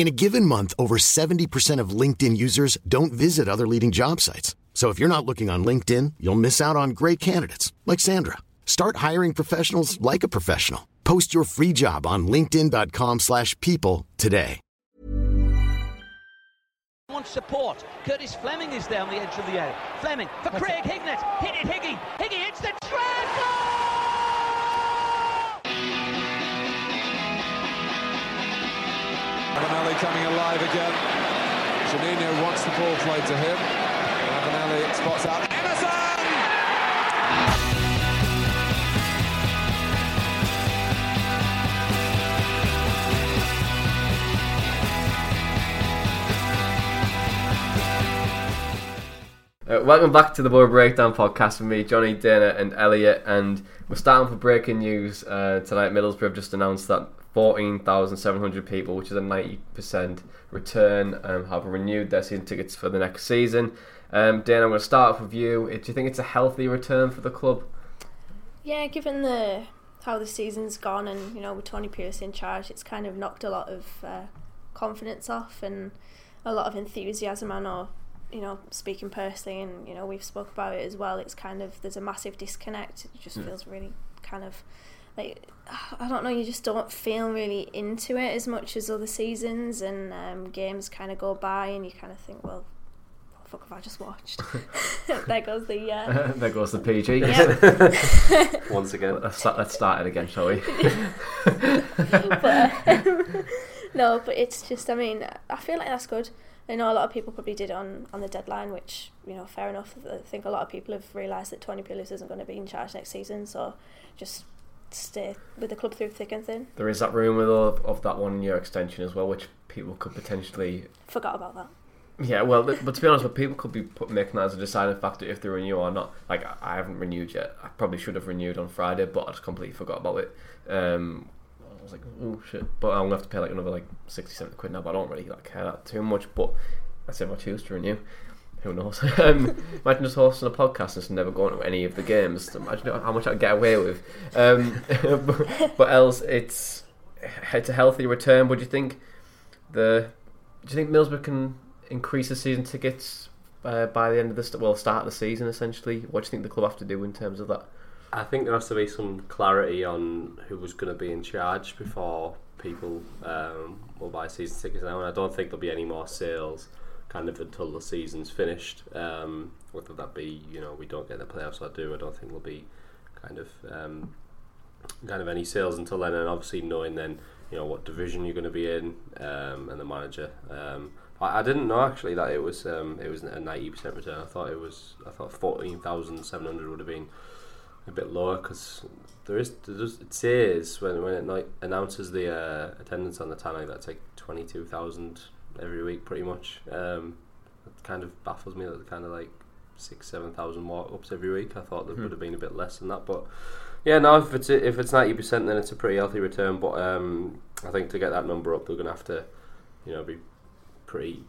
In a given month, over 70% of LinkedIn users don't visit other leading job sites. So if you're not looking on LinkedIn, you'll miss out on great candidates like Sandra. Start hiring professionals like a professional. Post your free job on linkedin.com/people slash people today. wants support. Curtis Fleming is there on the edge of the area. Fleming for Craig Hignett. Hit it, Higgy. Higgy hits the treble. Ravanelli coming alive again. Juninho wants the ball played to him. Ravanelli spots out Emerson! Uh, welcome back to the Boro Breakdown podcast with me, Jonny, Dana, and Elliott. And we're starting for breaking news uh, tonight. Middlesbrough have just announced that 14,700 people, which is a 90% return, um, have renewed their season tickets for the next season. Um, Dana, I'm going to start off with you. Do you think it's a healthy return for the club? Yeah, given the how the season's gone and you know with Tony Pulis in charge, it's kind of knocked a lot of uh, confidence off and a lot of enthusiasm. I know, you know, speaking personally, and you know we've spoke about it as well. It's kind of there's a massive disconnect. It just feels really kind of like I don't know. You just don't feel really into it as much as other seasons, and um, games kind of go by, and you kind of think, well. what the Fuck have I just watched? there goes the uh, there goes the PG. Yep. Once again. Let's start, let's start it again, shall we? but um, no, but it's just. I mean, I feel like that's good. I know a lot of people probably did on on the deadline, which you know, fair enough. I think a lot of people have realised that Tony Pulis isn't going to be in charge next season, so just stay with the club through thick and thin. there is that rumour, of, of that one year extension as well, which people could potentially Forgot about that. Yeah, well, but to be honest, but people could be put, making that as a deciding factor if they renew or not. Like, I- haven't renewed yet. I probably should have renewed on Friday, but I just completely forgot about it. Um, I was like, oh shit! But I'm gonna have to pay like another like 60, 70 quid now. But I don't really like, care that too much. But I say if I choose to renew. Who knows? um, imagine just hosting a podcast and just never going to any of the games. Imagine how much I'd get away with. Um, but, but else, it's it's a healthy return. Do you think the do you think Middlesbrough can increase the season tickets uh, by the end of the st- well start of the season essentially? What do you think the club have to do in terms of that? I think there has to be some clarity on who was going to be in charge before people um, will buy season tickets now, and I don't think there'll be any more sales kind of until the season's finished. Um, whether that be you know we don't get the playoffs or do, I don't think there'll be kind of um, kind of any sales until then, and obviously knowing then you know what division you're going to be in um, and the manager. Um, I, I didn't know actually that it was um, it was a ninety percent return. I thought it was I thought fourteen thousand seven hundred would have been a bit lower because there is it says when when it announces the uh, attendance on the tannoy that's like twenty two thousand every week pretty much. Um, it kind of baffles me that they're kind of like six seven thousand walk ups every week. I thought there Hmm. would have been a bit less than that, but yeah, no. If it's if it's ninety percent, then it's a pretty healthy return. But um, I think to get that number up, they're gonna have to, you know, be pretty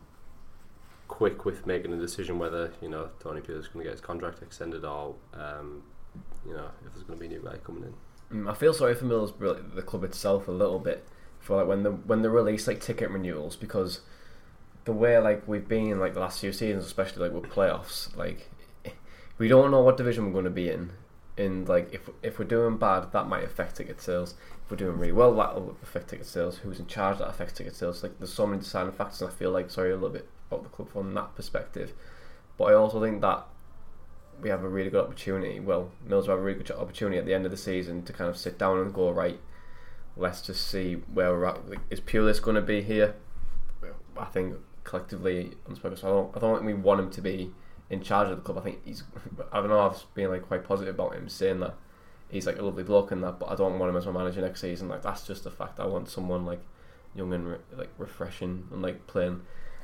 quick with making a decision whether you know Tony Pulis is going to get his contract extended or um, you know if there's going to be a new guy coming in. Mm, I feel sorry for like, the club itself, a little bit for like when the when they release like ticket renewals because the way like we've been in like the last few seasons, especially like with playoffs, like we don't know what division we're going to be in. And like if if we're doing bad, that might affect ticket sales. If we're doing really well, that'll affect ticket sales. Who's in charge that affects ticket sales? Like there's so many deciding factors. And I feel like sorry a little bit about the club from that perspective. But I also think that we have a really good opportunity. Well, Mills will have a really good opportunity at the end of the season to kind of sit down and go right. let's just see where we're at. Is Pulis going to be here? I think collectively, unspoken. So I don't, I don't think we want him to be in charge of the club. I think he's. I don't know. I've been like quite positive about him, saying that he's like a lovely bloke and that, but I don't want him as my manager next season. Like that's just a fact. I want someone like young and re- like refreshing and like playing.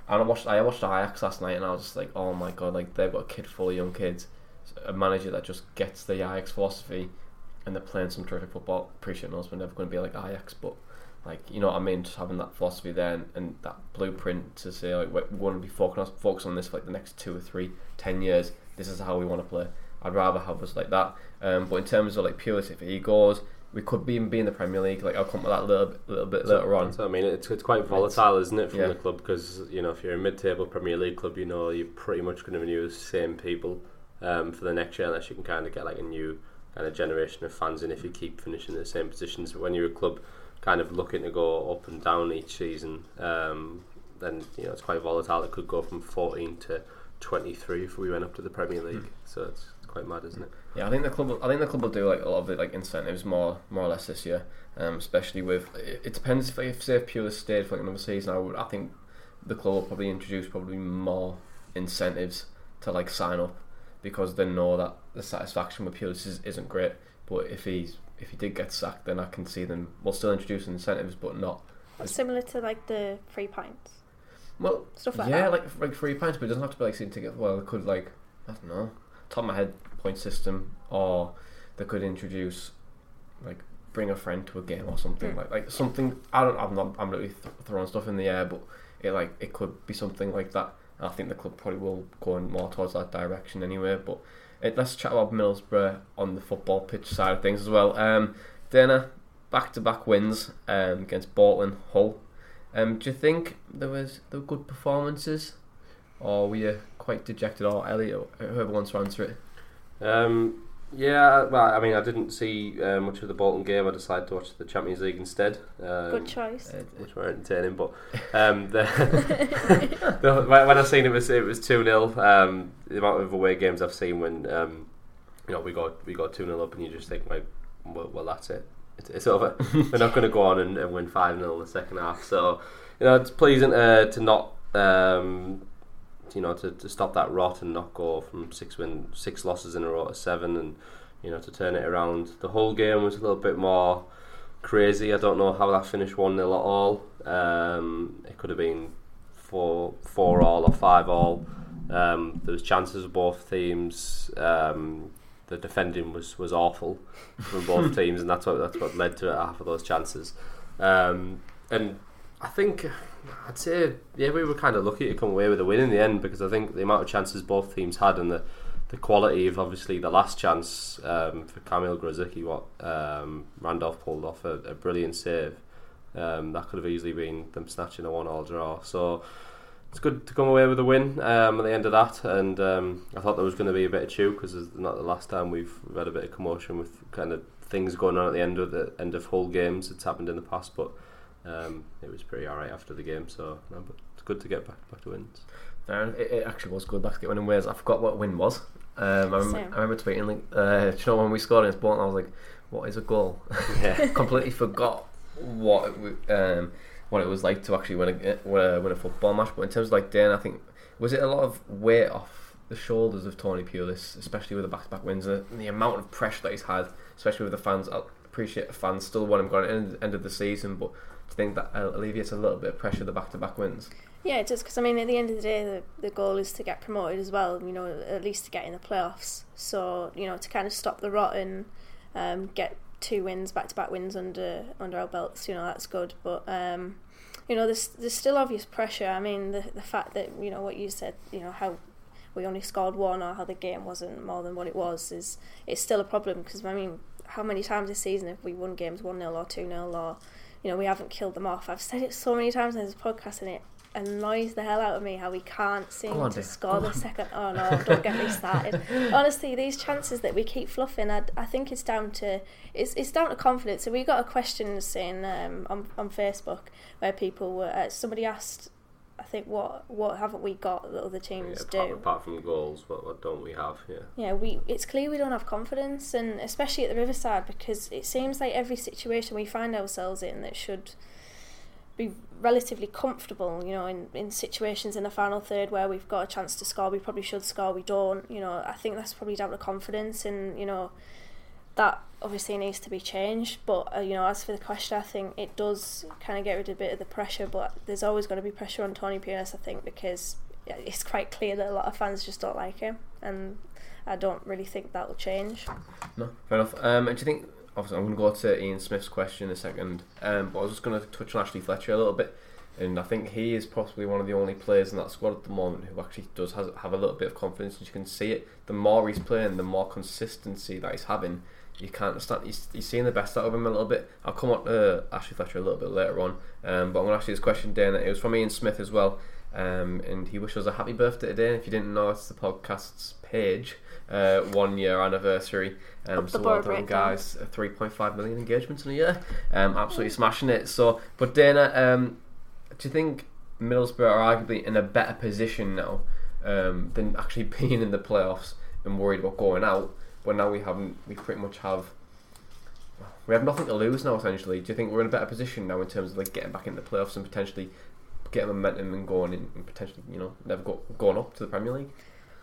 And I watched I watched Ajax last night and I was just like, oh my god, like they've got a kid full of young kids, a manager that just gets the Ajax philosophy, and they're playing some terrific football. Appreciate knows we're never going to be like Ajax, but like you know what I mean, just having that philosophy there and, and that blueprint to say like we want to be focused on, on this for like the next two or three, ten years. This is how we want to play. I'd rather have us like that. Um, but in terms of like purely if he goes, we could be be in the Premier League. Like I'll come to that a little bit, little bit later on. So I mean, it's it's quite volatile, isn't it, from Yeah. the club? Because you know, if you're a mid-table Premier League club, you know you're pretty much going to renew the same people um, for the next year, unless you can kind of get like a new kind of generation of fans in. If you keep finishing in the same positions, but when you're a club kind of looking to go up and down each season, um, then you know it's quite volatile. It could go from 14 to 23 if we went up to the Premier League. Hmm. So it's, it's quite mad, isn't it? Yeah, I think the club. Will, I think the club will do like a lot of the like incentives more, more or less this year. Um, especially with it, it depends if, if say if Pulis stayed for like another season. I would. I think the club will probably introduce probably more incentives to like sign up because they know that the satisfaction with Pulis is, isn't great. But if he's if he did get sacked, then I can see them. We'll still introduce incentives, but not Similar to like the free pints. well. Stuff like yeah, that. like like free pints, but it doesn't have to be like season ticket. Well, it could like I don't know, top of my head point system, or they could introduce like bring a friend to a game or something Hmm. like like something. I don't. I'm not. I'm really th- throwing stuff in the air, but it like it could be something like that. I think the club probably will go in more towards that direction anyway. But let's chat about Middlesbrough on the football pitch side of things as well. Um, Dana, back to back wins um, against Bolton, Hull. Um, do you think there was there were good performances, or were you quite dejected? Or Elliott, whoever wants to answer it. Um, yeah, well, I mean, I didn't see uh, much of the Bolton game. I decided to watch the Champions League instead. Um, Good choice. Uh, Which were entertaining, but um, the, the, when when I seen it was it was two 0 um, The amount of away games I've seen when um, you know we got we got two 0 up and you just think like, well, well that's it, it's, it's over. We're not going to go on and, and win five 0 in the second half. So you know it's pleasing uh, to not um, you know to, to stop that rot and not go from six win six losses in a row to seven and you know to turn it around. The Hull game was a little bit more crazy. I don't know how that finished one 0 at all. Um, it could have been four four all or five all. Um, there was chances of both teams. Um, the defending was, was awful from both teams, and that's what that's what led to half of those chances. Um, and I think I'd say yeah we were kind of lucky to come away with a win in the end because I think the amount of chances both teams had and the the quality of obviously the last chance um, for Kamil Grosicki, what um, Randolph pulled off a, a brilliant save. Um, that could have easily been them snatching a one-all draw. So it's good to come away with a win um, at the end of that. And um, I thought there was going to be a bit of chew because it's not the last time we've, had a bit of commotion with kind of things going on at the end of the end of Hull games. It's happened in the past, but um, it was pretty alright after the game. So no, but it's good to get back back to wins. And it, it actually was good back to get one in Wales. I forgot what win was. Um, I, remember, I remember tweeting like, uh, do you know when we scored against Bolton? I was like, "What is a goal?" Yeah. Completely forgot what it, um, what it was like to actually win a win a, win a football match. But in terms of like Dan, I think was it a lot of weight off the shoulders of Tony Pulis, especially with the back-to-back wins and the amount of pressure that he's had, especially with the fans. I appreciate the fans still want him gone at the end of the season, but do you think that alleviates a little bit of pressure the back-to-back wins? Yeah, it does because I mean, at the end of the day, the, the goal is to get promoted as well. You know, at least to get in the playoffs. So you know, to kind of stop the rot and um, get two wins, back to back wins under under our belts. You know, that's good. But um, you know, there's there's still obvious pressure. I mean, the the fact that you know what you said, you know how we only scored one or how the game wasn't more than what it was is it's still a problem because I mean, how many times this season have we won games one 0 or two 0 or you know we haven't killed them off? I've said it so many times in this podcast and it annoys the hell out of me how we can't seem on, to score the second. Oh no, don't get me started. Honestly, these chances that we keep fluffing, I, I think it's down to it's it's down to confidence. So we got a question saying um, on on Facebook where people were uh, somebody asked I think what what haven't we got that other Yeah, teams apart, do? apart from goals, what, what don't we have? Yeah. Yeah, we it's clear we don't have confidence, and especially at the Riverside because it seems like every situation we find ourselves in that should be relatively comfortable, you know, in, in situations in the final third where we've got a chance to score, we probably should score, we don't, you know, I think that's probably down to confidence and, you know, that obviously needs to be changed. But, uh, you know, as for the question, I think it does kind of get rid of a bit of the pressure, but there's always going to be pressure on Tony Pulis, I think, because it's quite clear that a lot of fans just don't like him, and I don't really think that will change. No, fair enough. Um, and do you think? Obviously, I'm going to go to Ian Smith's question in a second. Um, but I was just going to touch on Ashley Fletcher a little bit, and I think he is possibly one of the only players in that squad at the moment who actually does has, have a little bit of confidence. And you can see it. The more he's playing, the more consistency that he's having. You can't start. He's, he's seeing the best out of him a little bit. I'll come on to Ashley Fletcher a little bit later on. Um, but I'm going to ask you this question, Dana. It was from Ian Smith as well. Um, and he wishes us a happy birthday today. If you didn't know, it's the podcast's page, uh, one year anniversary. Um, so the well done, guys. Uh, 3.5 million engagements in a year. Um, absolutely smashing it. So, but Dana, um, do you think Middlesbrough are arguably in a better position now um, than actually being in the playoffs and worried about going out? But now we haven't. We pretty much have. We have nothing to lose now. Essentially, do you think we're in a better position now in terms of like getting back into the playoffs and potentially getting momentum and going in and potentially you know never go, going up to the Premier League?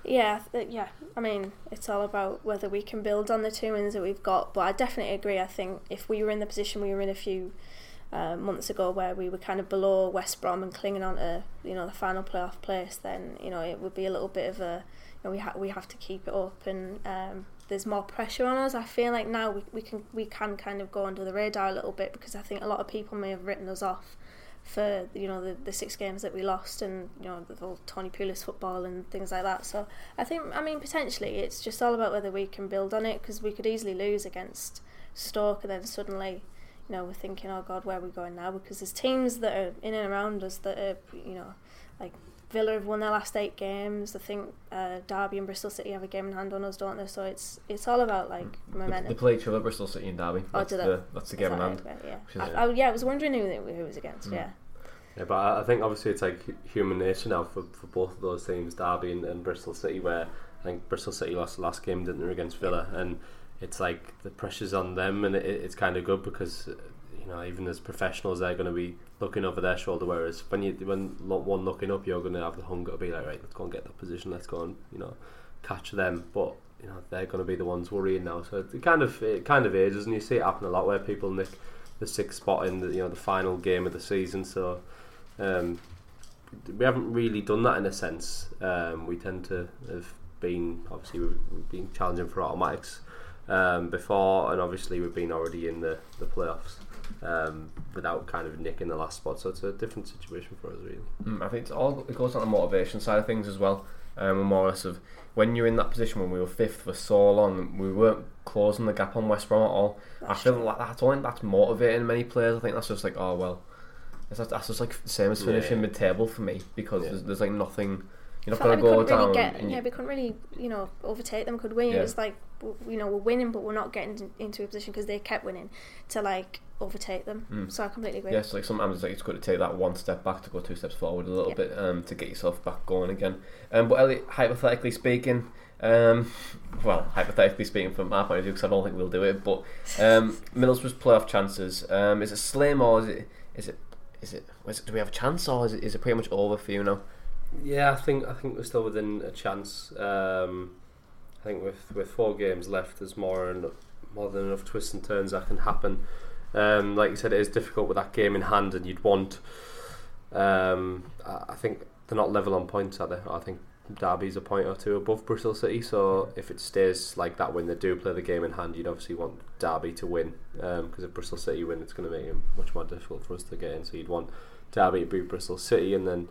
Yeah, yeah. I mean, it's all about whether we can build on the two wins that we've got. But I definitely agree. I think if we were in the position we were in a few uh, months ago, where we were kind of below West Brom and clinging on to you know the final playoff place, then you know it would be a little bit of a you know, we ha- we have to keep it up, and um, there's more pressure on us. I feel like now we, we can we can kind of go under the radar a little bit because I think a lot of people may have written us off for you know the, the six games that we lost and you know the whole Tony Pulis football and things like that. So I think I mean potentially it's just all about whether we can build on it because we could easily lose against Stoke and then suddenly you know we're thinking oh god where are we going now because there's teams that are in and around us that are you know like Villa have won their last eight games. I think uh, Derby and Bristol City have a game in hand on us, don't they? So it's it's all about like momentum. they play each other, Bristol City and Derby. Oh, That's do they? the that's the Is game in hand. right? Yeah. I, I, yeah, I was wondering who, who it was against. Mm. Yeah. Yeah, but I- I think obviously it's like human nature now for, for both of those teams, Derby and, and Bristol City, where I think Bristol City lost the last game, didn't they, against Villa, and it's like the pressure's on them, and it, it's kind of good because you know even as professionals they're going to be looking over their shoulder, whereas when you when one looking up, you're going to have the hunger to be like, right, let's go and get that position, let's go and you know catch them, but. You know they're going to be the ones worrying now, so it kind of it kind of is, and you see it happen a lot where people nick the sixth spot in the you know the final game of the season. So um, we haven't really done that in a sense. Um, we tend to have been obviously we've been challenging for automatics um, before, and obviously we've been already in the the playoffs um, without kind of nicking the last spot. So it's a different situation for us, really. Mm, I think it's all it goes on the motivation side of things as well. Um, and more or less of when you're in that position when we were fifth for so long, we weren't closing the gap on West Brom at all. I That's feel true. like that's only that's motivating many players. I think that's just like oh well, that's, that's just like the same as finishing Yeah. mid table for me because Yeah. there's, there's like nothing. You're not gonna like we go couldn't really down. get, and yeah, we couldn't really, you know, overtake them, could we? Yeah. It was like, you know, we're winning, but we're not getting into a position because they kept winning to like overtake them. Mm. So I completely agree. Yes, like sometimes it's like it's good to take that one step back to go two steps forward a little Yeah. bit um, to get yourself back going again. Um, but Elliott, hypothetically speaking, um, well, hypothetically speaking from my point of view, because I don't think we'll do it, but um, Middlesbrough's playoff chances um, is it slim or is it is it is it, is it do we have a chance or is it, is it pretty much over for you now? Yeah, I think I think we're still within a chance. Um, I think with with four games left, there's more and more than enough twists and turns that can happen. Um, like you said, it is difficult with that game in hand, and you'd want. Um, I think they're not level on points, are they? I think Derby's a point or two above Bristol City. So if it stays like that when they do play the game in hand, you'd obviously want Derby to win. Because if Bristol City win, it's going to make it much more difficult for us to get in. So you'd want Derby to beat Bristol City, and then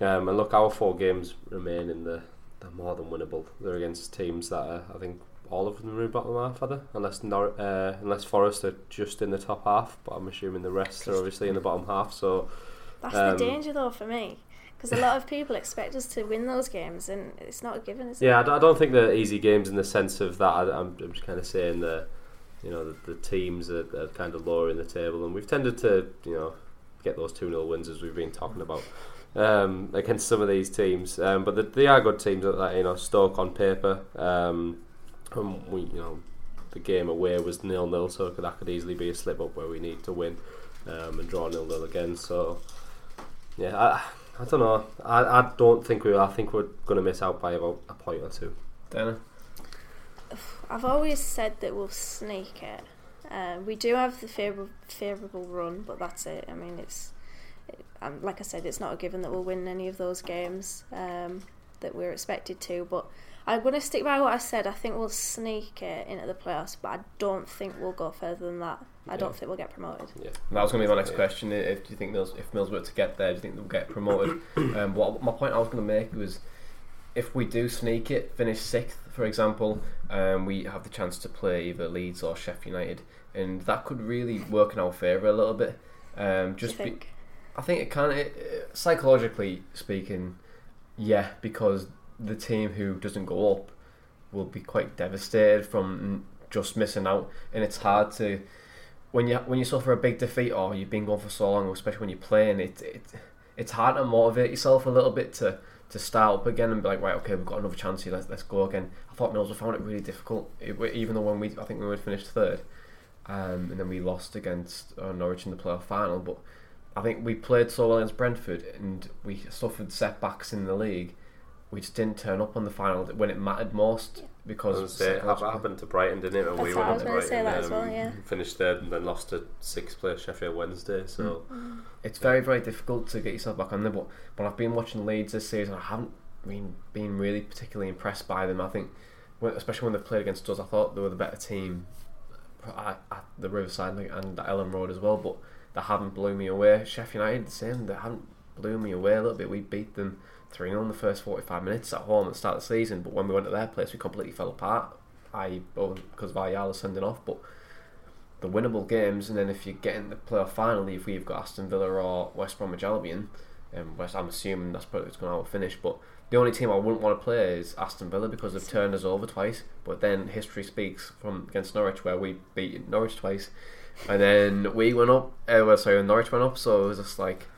um, and look, our four games remain in the they're more than winnable. They're against teams that are, I think all of them are in the bottom half, are they? Unless Nor- uh, unless Forest are just in the top half, but I'm assuming the rest are obviously in the bottom half. So That's Um, the danger, though, for me. Because a lot of people expect us to win those games, and it's not a given, is it? yeah, I don't think they're easy games in the sense of that. I, I'm, I'm just kind of saying that you know the, the teams are, are kind of lower in the table, and we've tended to you know get those two 0 wins as we've been talking about. um, against some of these teams. Um, but the, they are good teams. That you know, Stoke on paper. Um, and we, you know, the game away was nil nil, so that could easily be a slip up where we need to win um, and draw nil nil again. So yeah, I, I don't know. I, I don't think we. I think we're going to miss out by about a point or two. Dana? I've always said that we'll sneak it. Uh, we do have the favourable, favourable run, but that's it. I mean, it's it, um, like I said, it's not a given that we'll win any of those games um, that we're expected to. But I'm going to stick by what I said. I think we'll sneak it into the playoffs, but I don't think we'll go further than that. I don't think we'll get promoted. Yeah. That was going to be my next question. If do you think Mills, if Mills were to get there, do you think they'll get promoted? um, what my point I was going to make was, if we do sneak it, finish sixth, for example, um, we have the chance to play either Leeds or Sheffield United, and that could really work in our favour a little bit. Um, Do you just be. I think it can, it, psychologically speaking, yeah, because the team who doesn't go up will be quite devastated from just missing out, and it's hard to when you when you suffer a big defeat or you've been going for so long, especially when you're playing, it, it it's hard to motivate yourself a little bit to to start up again and be like, right, okay, we've got another chance here, let's let's go again. I thought Mills found it really difficult, it, even though when we I think we would finished third, um, and then we lost against uh, Norwich in the playoff final, but. I think we played so well against Brentford and we suffered setbacks in the league. We just didn't turn up on the final when it mattered most because say, it happened to Brighton, didn't it? When That's we what went to Brighton, that as well, um, yeah. finished third and then lost to sixth place Sheffield Wednesday. So it's very very difficult to get yourself back on there. But when I've been watching Leeds this season, I haven't been been really particularly impressed by them. I think, when, especially when they've played against us, I thought they were the better team at, at the Riverside and at Elland Road as well. But they haven't blew me away. Sheffield United the same. They haven't blew me away a little bit. We beat them three 0 in the first forty five minutes at home at the start of the season. But when we went to their place, we completely fell apart. I because of Ayala sending off, but the winnable games, and then if you get in the playoff final, if we've got Aston Villa or West Bromwich Albion, um, West, I'm assuming that's probably going to finish. But the only team I wouldn't want to play is Aston Villa because they've turned us over twice. But then history speaks from against Norwich where we beat Norwich twice, and then we went up. Uh, well, sorry, Norwich went up, so it was just like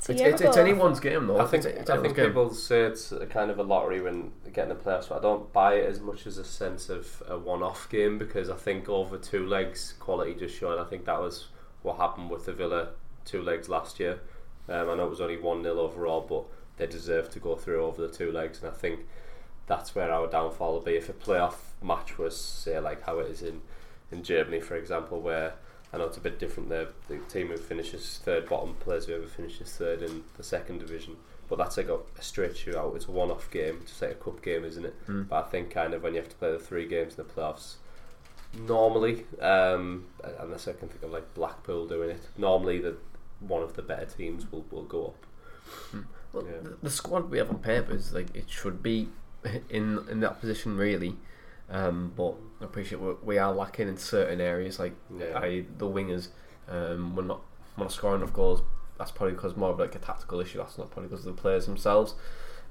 So it's, it's, it's anyone's game though. I think it's, it's I anyone's think game. people say it's a kind of a lottery when getting the playoffs, but I don't buy it as much as a sense of a one-off game because I think over two legs quality just showed. I think that was what happened with the Villa two legs last year. Um, I know it was only one 0 overall, but they deserved to go through over the two legs, and I think that's where our downfall will be if a playoff match was say like how it is in in Germany, for example, where I know it's a bit different. there. the team who finishes third bottom plays whoever finishes third in the second division. But that's like a, a straight shootout. It's a one-off game, just like a cup game, isn't it? But I think kind of when you have to play the three games in the playoffs, normally, um, unless I can think of like Blackpool doing it, normally the one of the better teams will, will go up. Well, Yeah. the, the squad we have on paper is like it should be in in that position really, um, but I appreciate we we are lacking in certain areas like Yeah. i.e. the wingers. Um, we're not we're not scoring enough goals. That's probably because more of like a tactical issue. That's not probably because of the players themselves.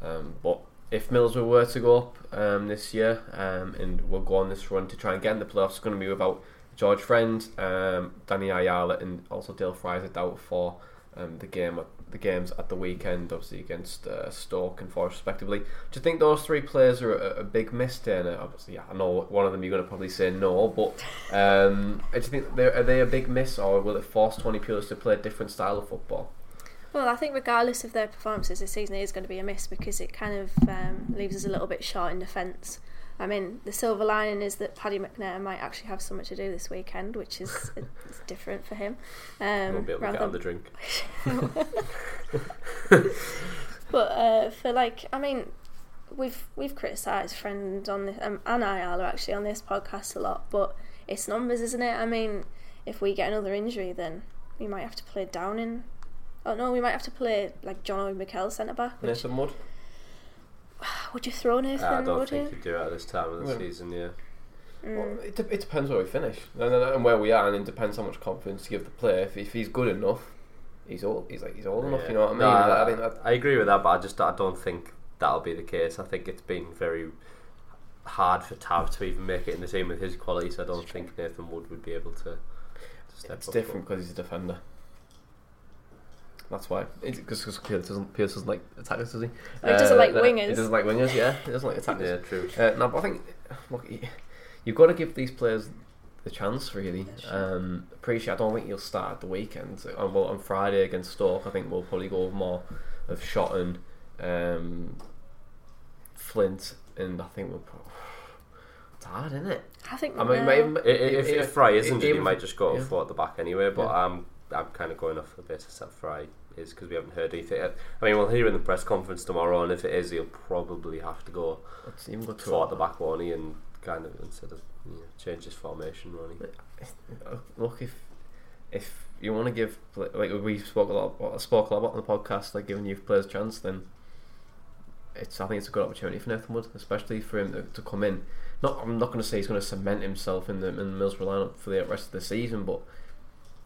Um, but if Middlesbrough were to go up um, this year um, and we'll go on this run to try and get in the playoffs, it's going to be without George Friend, um, Danny Ayala, and also Dael Fry's a doubt for um, the game at, the games at the weekend, obviously against uh, Stoke and Forest respectively. Do you think those three players are a, a big miss, Dana? Obviously, yeah, I know one of them you're going to probably say no, but um, do you think they're, are they a big miss, or will it force Tony Pulis to play a different style of football? Well, I think regardless of their performances this season, it is going to be a miss because it kind of um, leaves us a little bit short in defence. I mean, the silver lining is that Paddy McNair might actually have something to do this weekend, which is it's different for him. Um, Won't be able to get than- the drink. But uh, for like, I mean, we've we've criticised friend on this um, and Ayala actually on this podcast a lot, but it's numbers, isn't it? I mean, if we get another injury, then we might have to play Downing. Oh no, we might have to play like John Obi Mikel centre back. Nathan Wood? Would you throw Nathan? Wood here? I don't would think you? he'd do it at this time of the Yeah. season. Yeah, mm. Well, it, de- it depends where we finish and, and, and where we are, and it depends how much confidence you give the player. If, if he's good enough, he's old. He's like he's old enough. You know what I mean? No, I, I, think that, I agree with that, but I just I don't think that'll be the case. I think it's been very hard for Tav to even make it in the team with his qualities. I don't think Nathan Wood would be able to, to step it's up. different because he's a defender. That's why. Because Pulis doesn't Pulis doesn't like attackers, does he? He doesn't like that- wingers. He doesn't like wingers. Yeah, he doesn't like attackers. Yeah, true. Uh, no, but I think look, you've got to give these players the chance. Really, um, appreciate. I don't think you'll start at the weekend. On, well, on Friday against Stoke, I think we'll probably go more of Shotton, um, Flint, and I think we'll. Pro- it's hard, isn't it? I think. I mean, uh, maybe, I- If, if Fry is injured, you even- might just go yeah. for at the back anyway. But Yeah. I'm I'm kind of going off the basis that Fry is because we haven't heard anything. Yet. I mean, we'll hear in the press conference tomorrow, and if it is, he'll probably have to go Let's even go to the back, won't he? And kind of instead of you know, change his formation, won't he? Uh, look if if you want to give like we spoke a lot about, spoke a lot about on the podcast like giving youth players a chance then it's I think it's a good opportunity for Nathan Wood especially for him to, to come in not I'm not going to say he's going to cement himself in the in the Middlesbrough lineup for the rest of the season but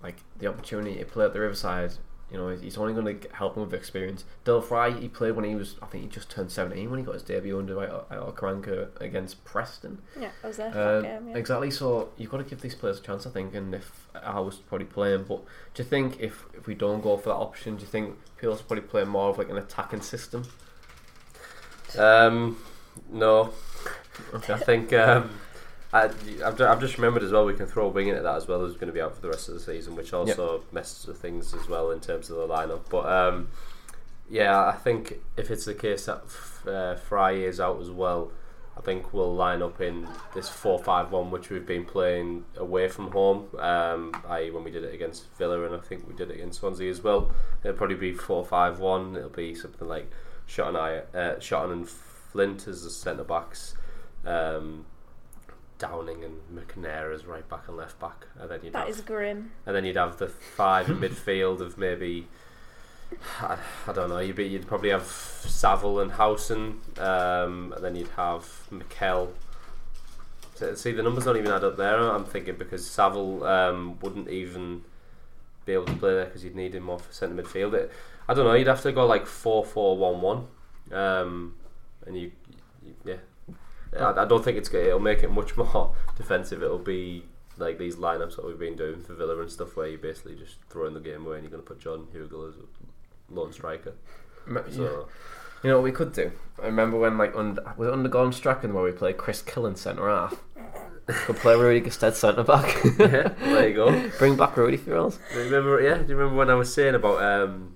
like the opportunity to play at the Riverside you know he's only going to help him with experience Dael Fry he played when he was I think he just turned 17 when he got his debut under Karanka against Preston yeah, I was there for uh, that game. Yeah. Exactly. So you've got to give these players a chance, I think. And if I was probably playing, but do you think if, if we don't go for that option, do you think Peel's probably playing more of like an attacking system? Um, no, Okay. I think um, I, I've, I've just remembered as well. We can throw a wing into that as well. Who's going to be out for the rest of the season, which also messes with things as well in terms of the lineup. But um, yeah, I think if it's the case that f- uh, Fry is out as well, I think we'll line up in this four-five-one, which we've been playing away from home. Um, i.e. when we did it against Villa, and I think we did it against Swansea as well. It'll probably be four-five-one. It'll be something like Shot and uh, Shotton and Flint as the centre backs. Um, Downing and McNair as right back and left back, and then you'd That have is grim. and then you'd have the five in midfield of maybe I, I don't know. You'd be, you'd probably have Saville and Howson, um, and then you'd have Mikel. So, see, the numbers don't even add up there. I'm thinking because Saville um, wouldn't even be able to play there because you'd need him more for centre midfield. It, I don't know. You'd have to go like four four one one, um, and you. I, I don't think it's it'll make it much more defensive. It'll be like these lineups that we've been doing for Villa and stuff, where you basically just throwing the game away and you're going to put John Hugill as a lone striker. So You know what we could do? I remember when like under, was it under Gordon Strachan where we played Chris Killen centre half. could play Rudy Gestede centre back. yeah, there you go. Bring back Rudy for us. Do you remember? Yeah, do you remember when I was saying about um,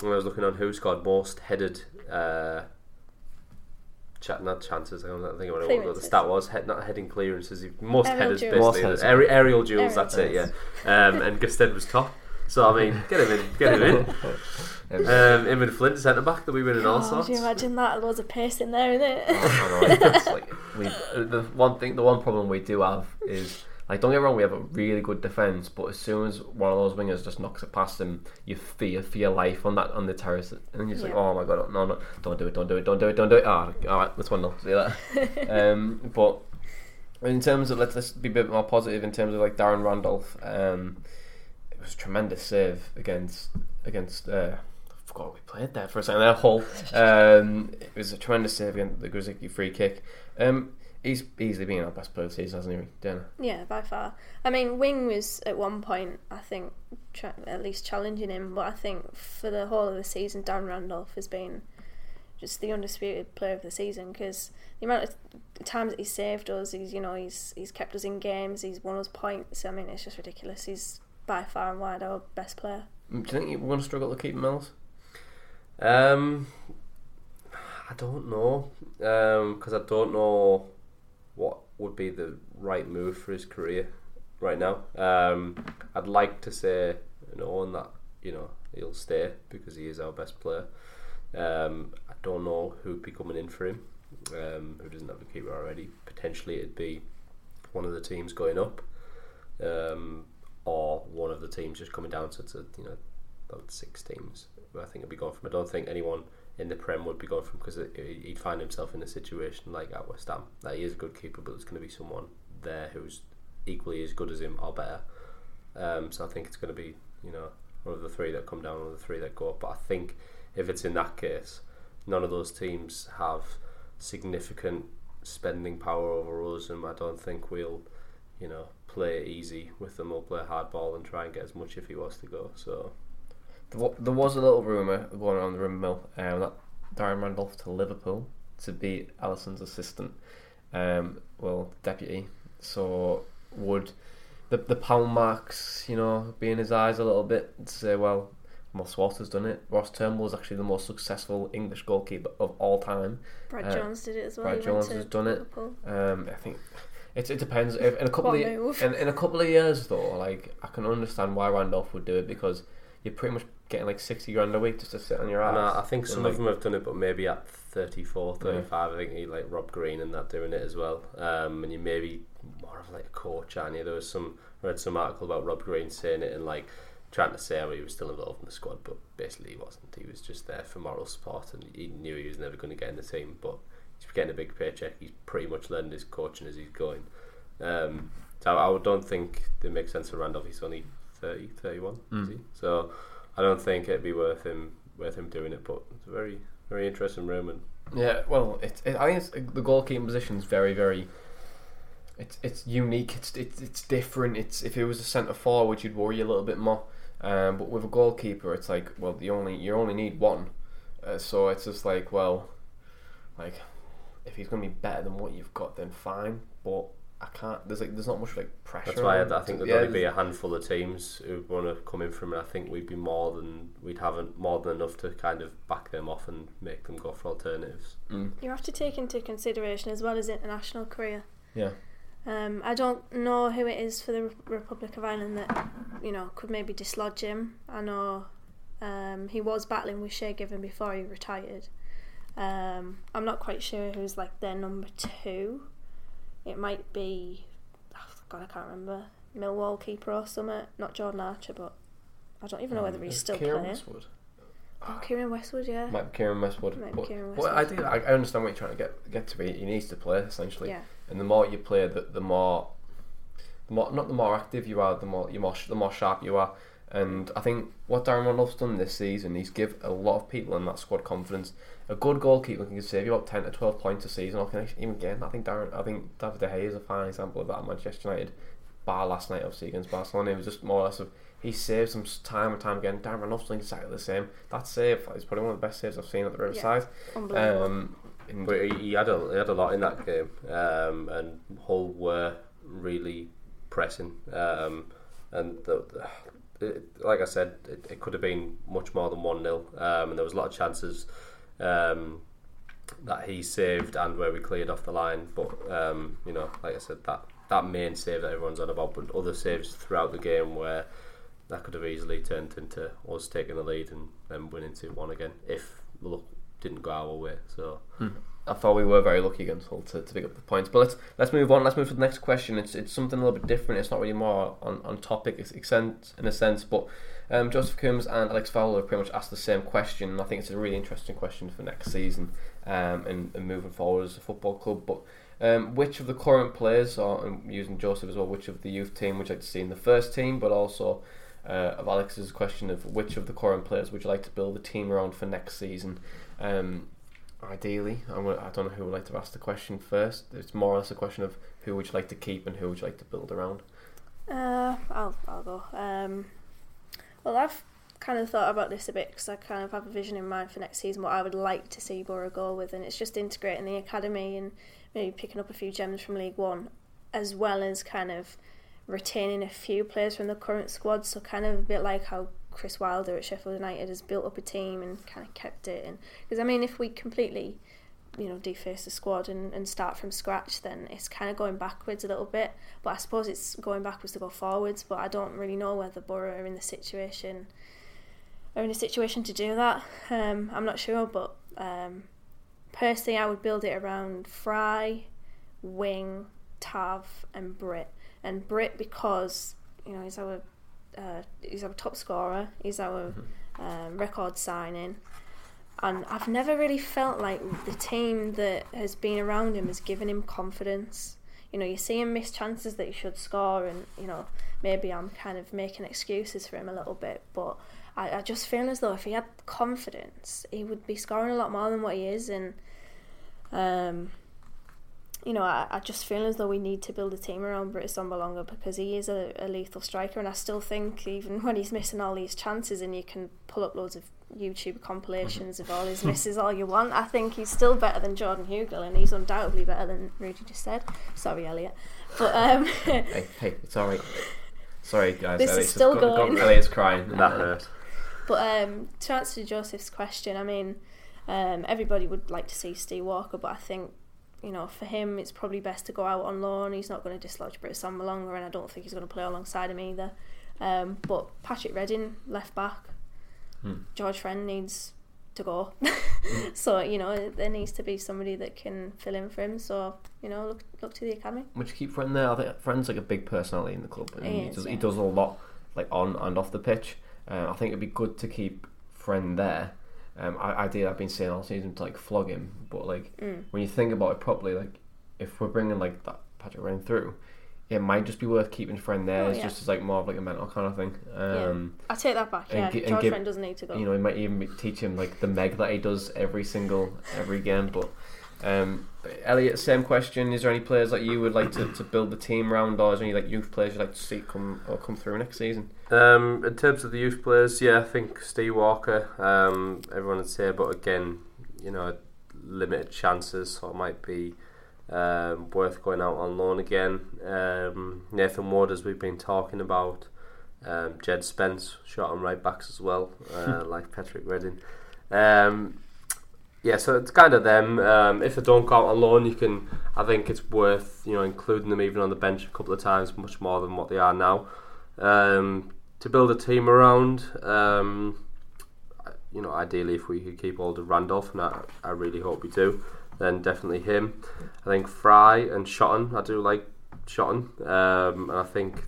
when I was looking on who scored most headed? Uh, Chat, not chances. I don't think what, it was, what the stat was. Head, not heading clearances. Most Aerial headers, duels. basically. Most headers, Aer- aerial duels. Aerial that's it. Yeah. duels. Um, and Gestede was top. So I mean, get him in. Get him in. Um, him and Flint centre back. They'll be winning all Oh, sorts. do you imagine that? Loads of pace in there, isn't it? I know, like we, the one thing, the one problem we do have is like don't get me wrong, we have a really good defense, but as soon as one of those wingers just knocks it past them, you fear for your life on that on the terrace, and you're just like, oh my god, no, no, don't do it, don't do it, don't do it, don't do it. Ah, all right, let's one nil. See that. um, but in terms of let's, let's be a bit more positive in terms of like Darren Randolph. Um, it was a tremendous save against against. Uh, I forgot we played there for a second. There, Hull. Um, it was a tremendous save against the Grosicki free kick. Um, he's easily been our best player this season, hasn't he, Dana? Yeah, by far. I mean, Wing was at one point, I think, tra- at least challenging him, but I think for the whole of the season, Dan Randolph has been just the undisputed player of the season because the amount of times that he's saved us, he's you know he's he's kept us in games, he's won us points. I mean, it's just ridiculous. He's by far and wide our best player. Mm, Do you think we're going to struggle to keep Mills? Um, I don't know because I don't know what would be the right move for his career right now. Um, I'd like to say no, and that you know he'll stay because he is our best player. Um, I don't know who'd be coming in for him. Um, who doesn't have a keeper already? Potentially, it'd be one of the teams going up, um, or one of the teams just coming down. So a, you know about six teams. I think it'd be going from. I don't think anyone in the Prem would be going from because he'd find himself in a situation like at West Ham that he is a good keeper, but there's going to be someone there who's equally as good as him or better. Um, so I think it's going to be you know one of the three that come down, one of the three that go up. But I think if it's in that case, none of those teams have significant spending power over us, and I don't think we'll you know play easy with them. We'll play hardball and try and get as much if he was to go. So There there was a little rumour going around the rumour mill um, that Darren Randolph to Liverpool to be Alisson's assistant, um, well, deputy. So would the the pound marks, you know, be in his eyes a little bit to say, well, Moss Walter's done it. Ross Turnbull is actually the most successful English goalkeeper of all time. Brad Uh, Jones did it as well. Brad he Jones has done it. Um, I think it, it depends. If, in a couple of in, in a couple of years though, like I can understand why Randolph would do it because you're pretty much getting like sixty grand a week just to sit on your ass. I, I think some like, of them have done it, but maybe at 34, 35, I think he like Rob Green and that doing it as well. Um, and you maybe more of like a coach, and you there was some read some article about Rob Green saying it and like trying to say how he was still involved in the squad, but basically he wasn't. He was just there for moral support, and he knew he was never going to get in the team. But he's getting a big paycheck. He's pretty much learning his coaching as he's going. Um, so I don't think it makes sense for Randolph. He's only 30, 31, is he? So I don't think it'd be worth him worth him doing it. But it's a very very interesting room, and Yeah, well, it's it, I think it's, the goalkeeping position is very very. It's it's unique. It's it's it's different. It's if it was a centre forward, you'd worry a little bit more. Um, but with a goalkeeper, it's like well, you only you only need one. Uh, so it's just like well, like if he's going to be better than what you've got, then fine. But I can't. There's like there's not much like pressure. that's why I, I think to- there'd yeah, only be a handful of teams who want to come in from it. I think we'd be more than we'd have more than enough to kind of back them off and make them go for alternatives. You have to take into consideration as well as international career. yeah. Um, I don't know who it is for the Republic of Ireland that you know could maybe dislodge him. I know um, he was battling with Shay Given before he retired. Um, I'm not quite sure who's like their number two. It might be, oh God, I can't remember. Millwall keeper or something. Not Jordan Archer, but I don't even know whether he's um, Is still Kieran playing. Westwood? Oh, Kieran Westwood, yeah. Might be Kieran Westwood. Might be but, Kieran I Westwood. do. I, I understand what you're trying to get get to. Be. He needs to play essentially. Yeah. And the more you play, the, the more, the more not the more active you are, the more you more the more sharp you are. And I think what Darren Randolph's done this season, he's give a lot of people in that squad confidence. A good goalkeeper can save you about ten to twelve points a season, or can actually even again. I think Darren, I think David De Gea is a fine example of that. at Manchester United, bar last night obviously against Barcelona, it was just more or less of he saves them time and time again. Darren Randolph's doing exactly the same. That save is probably one of the best saves I've seen at the Riverside. Unbelievable. Um, But he, he had a he had a lot in that game, um, and Hull were really pressing, um, and the, the, it, like I said, it, it could have been much more than one 0 um, and there was a lot of chances um, that he saved and where we cleared off the line. But um, you know, like I said, that that main save that everyone's on about, but other saves throughout the game where that could have easily turned into us taking the lead and then winning two one again if the luck didn't go our way. So. I thought we were very lucky against Hull to, to pick up the points. But let's let's move on. Let's move to the next question. It's it's something a little bit different. It's not really more on, on topic in a sense. But um, Joseph Coombs and Alex Fowler have pretty much asked the same question. And I think it's a really interesting question for next season um, and, and moving forward as a football club. But um, which of the current players, or um, using Joseph as well, which of the youth team would you like to see in the first team, but also uh, of Alex's question of which of the current players would you like to build the team around for next season? Um, ideally, I'm gonna, I don't know who would like to ask the question first. It's more or less a question of who would you like to keep and who would you like to build around. Uh, I'll I'll go. Um, well, I've kind of thought about this a bit because I kind of have a vision in mind for next season what I would like to see Boro go with, and it's just integrating the academy and maybe picking up a few gems from League One, as well as kind of retaining a few players from the current squad. So kind of a bit like how Chris Wilder at Sheffield United has built up a team and kind of kept it. And because I mean, if we completely you know deface the squad and, and start from scratch then it's kind of going backwards a little bit. But I suppose it's going backwards to go forwards but I don't really know whether Boro are in the situation are in a situation to do that. Um, I'm not sure but um, personally I would build it around Fry Wing Tav and Britt and Britt because you know he's our uh, he's our top scorer he's our um, record signing. And I've never really felt like the team that has been around him has given him confidence. You know, you see him miss chances that he should score, and you know maybe I'm kind of making excuses for him a little bit, but I, I just feel as though if he had confidence, he would be scoring a lot more than what he is, and um, you know, I, I just feel as though we need to build a team around Britt Assombalonga because he is a, a lethal striker, and I still think even when he's missing all these chances, and you can pull up loads of YouTube compilations of all his misses all you want, I think he's still better than Jordan Hugill, and he's undoubtedly better than Rudy just said. Sorry, Elliott, but um, hey, hey, it's all right. Sorry, guys. This is still got, got- going. Elliott's crying. That hurt. But um, to answer Joseph's question, I mean, um, everybody would like to see Steve Walker, but I think, you know, for him, it's probably best to go out on loan. He's not going to dislodge Britt Malonga, and I don't think he's going to play alongside him either. Um, but Patrick Redding, left back, George Friend needs to go. so, you know, there needs to be somebody that can fill in for him. So, you know, look look to the academy. Would you keep Friend there? I think Friend's like a big personality in the club, and He he, is, does yeah. he does a lot like on and off the pitch. Uh, I think it'd be good to keep Friend there. Um, I, ideally, I've been saying all season to like flog him, but like Mm. when you think about it properly, like if we're bringing like that Patrick Redding through, it might just be worth keeping Friend there. Oh, it's yeah. just as like more of like a mental kind of thing. Um, I take that back. Yeah, George give- Friend doesn't need to go. you know, he might even teach him like the meg that he does every single every game. But um, Elliott, same question: Is there any players that you would like to, to build the team around, or is there any like youth players you'd like to see come or come through next season? Um, in terms of the youth players, yeah, I think Steve Walker, um, everyone would say, but again, you know, limited chances, so it might be um, worth going out on loan again. Um, Nathan Ward, as we've been talking about, um, Jed Spence, shot on right backs as well, uh, like Patrick Redding. Um, yeah, so it's kind of them. Um, if they don't go out on loan, you can. I think it's worth you know including them even on the bench a couple of times, much more than what they are now. Um, to build a team around, um, you know, ideally if we could keep hold of Randolph, and I, I really hope we do, then definitely him. I think Fry and Shotton, I do like Shotton, um, and I think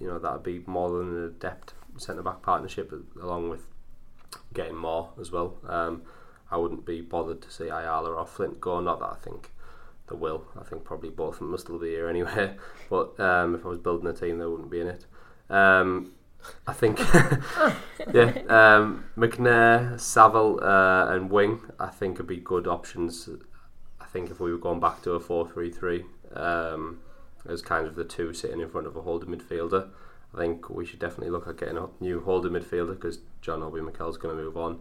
you know that'd be more than an adept centre back partnership, along with getting more as well. I wouldn't be bothered to see Ayala or Flint go. Not that I think they will. I think probably both of them still be here anyway. But um, if I was building a team, they wouldn't be in it. Um, I think, yeah, um, McNair, Saville, uh, and Wing. I think would be good options. I think if we were going back to a four-three-three, um, as kind of the two sitting in front of a holding midfielder. I think we should definitely look at getting a new holding midfielder because John Obi Mikel's going to move on,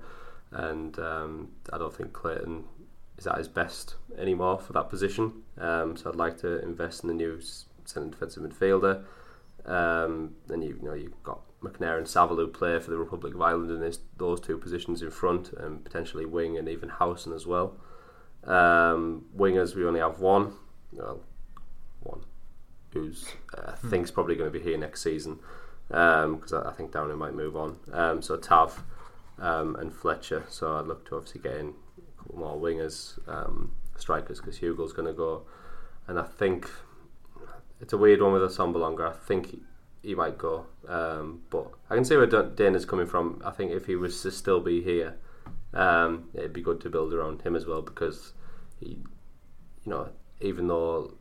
and um, I don't think Clayton is at his best anymore for that position. Um, so I'd like to invest in the new centre defensive midfielder. Um, then you, you know you've got McNair and who play for the Republic of Ireland in this, those two positions in front, and potentially wing and even Howson as well. Um, wingers we only have one, well, one who's uh, I think's probably going to be here next season because I, I think Downing might move on. Um, so Tav um, and Fletcher. So I'd look to obviously get in a couple more wingers, um, strikers because Hugill's going to go, and I think it's a weird one with Assombalonga. I think he, he might go, um, but I can see where Dan- Dana's coming from. I think if he was to still be here, um, it'd be good to build around him as well because he, you know, even though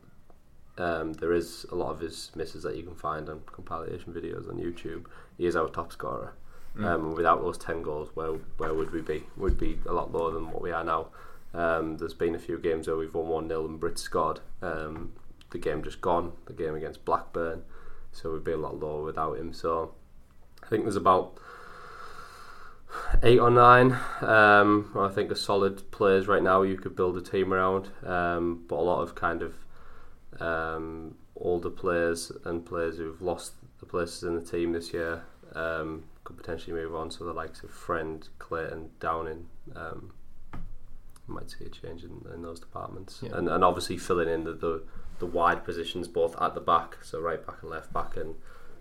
um, there is a lot of his misses that you can find on compilation videos on YouTube. He is our top scorer. Um, and without those ten goals, where where would we be? We'd be a lot lower than what we are now. Um, there's been a few games where we've won one 0 and Britt scored. Um, the game just gone. The game against Blackburn, so we'd be a lot lower without him. So I think there's about eight or nine. Um, I think are solid players right now. You could build a team around, um, but a lot of kind of um, older players and players who've lost the places in the team this year um, could potentially move on. So the likes of Friend, Clayton, Downing. Um, you might see a change in, in those departments, Yeah. and and obviously filling in the, the the wide positions both at the back, so right back and left back, and,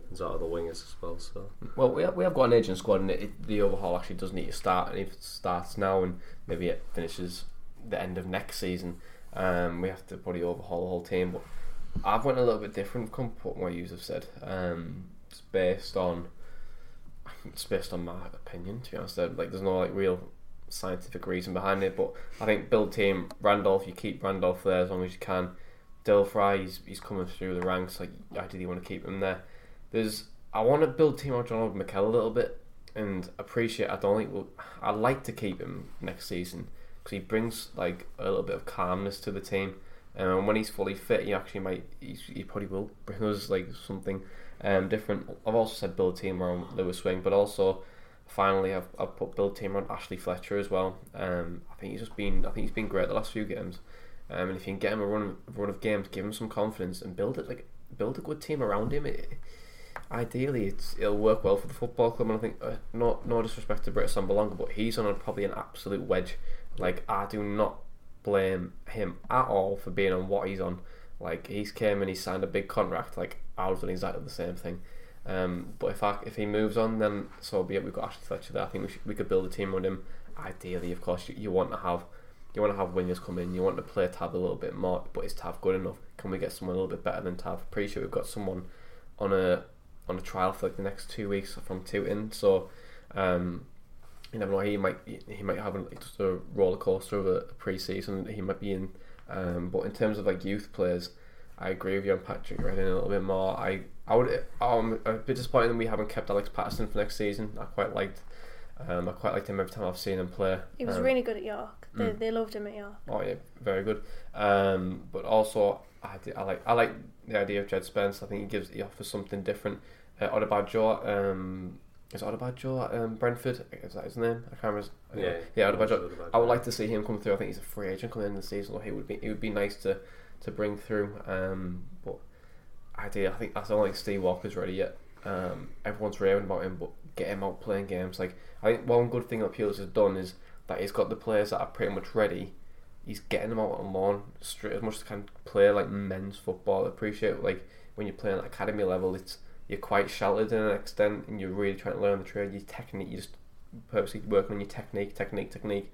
and sort of the wingers as well. So Well, we have, we have got an aging squad, and it, it, the overhaul actually does need to start. And if it starts now, and maybe it finishes the end of next season, um, we have to probably overhaul the whole team. But I've went a little bit different from what my users have said. Um, it's based on it's based on my opinion. To be honest, like there's no like real scientific reason behind it. But I think build team Randolph, you keep Randolph there as long as you can. Dael Fry, he's, he's coming through the ranks. Like ideally, you want to keep him there. There's I want to build team around John Mikel a little bit and appreciate. I don't think we'll, I'd like to keep him next season because he brings like a little bit of calmness to the team. And when he's fully fit, he actually might. He probably will bring us like something um, different. I've also said build team around Lewis Wing, but also finally I've, I've put build team around Ashley Fletcher as well. Um, I think he's just been. I think he's been great the last few games. Um, and if you can get him a run, run of games, give him some confidence, and build it like build a good team around him. It, ideally, it'll work well for the football club. And I think, uh, no no disrespect to Britt Assombalonga, but he's on a, probably an absolute wedge. Like I do not blame him at all for being on what he's on. Like he's came and he signed a big contract. Like I was doing exactly the same thing. Um, but if I, if he moves on, then so be it. We've got Ashley Fletcher there. I think we should, we could build a team around him. Ideally, of course, you, you want to have you want to have wingers come in. You want to play Tav a little bit more, but is Tav good enough? Can we get someone a little bit better than Tav? Pretty sure we've got someone on a on a trial for like the next two weeks from Tooting. So um, you never know. He might he might have like just a roller coaster of a, pre-season. That he might be in. Um, but in terms of like youth players, I agree with you on Patrick Redding a little bit more. I I would I'm a bit disappointed that we haven't kept Alex Patterson for next season. I quite liked. Um, I quite liked him every time I've seen him play. He was um, really good at York. They, mm. they loved him at York. Oh yeah, very good. Um, but also I, I like I like the idea of Jed Spence. I think he gives he offers something different. Uh, Odubajo, um, is Odubajo um, Brentford? Is that his name? I can't remember. Yeah, yeah, Odubajo. I would like to see him come through. I think he's a free agent coming in the season. Or he would be. He would be nice to to bring through. Um, but idea, I think I don't think Steve Walker's ready yet. Um, everyone's raving about him, but get him out playing games. Like I think one good thing that Pulis has done is that he's got the players that are pretty much ready. He's getting them out on loan straight as much as can play like men's football. I appreciate like when you're playing at academy level, it's you're quite sheltered in an extent, and you're really trying to learn the trade. Your technique, you're just purposely working on your technique, technique, technique,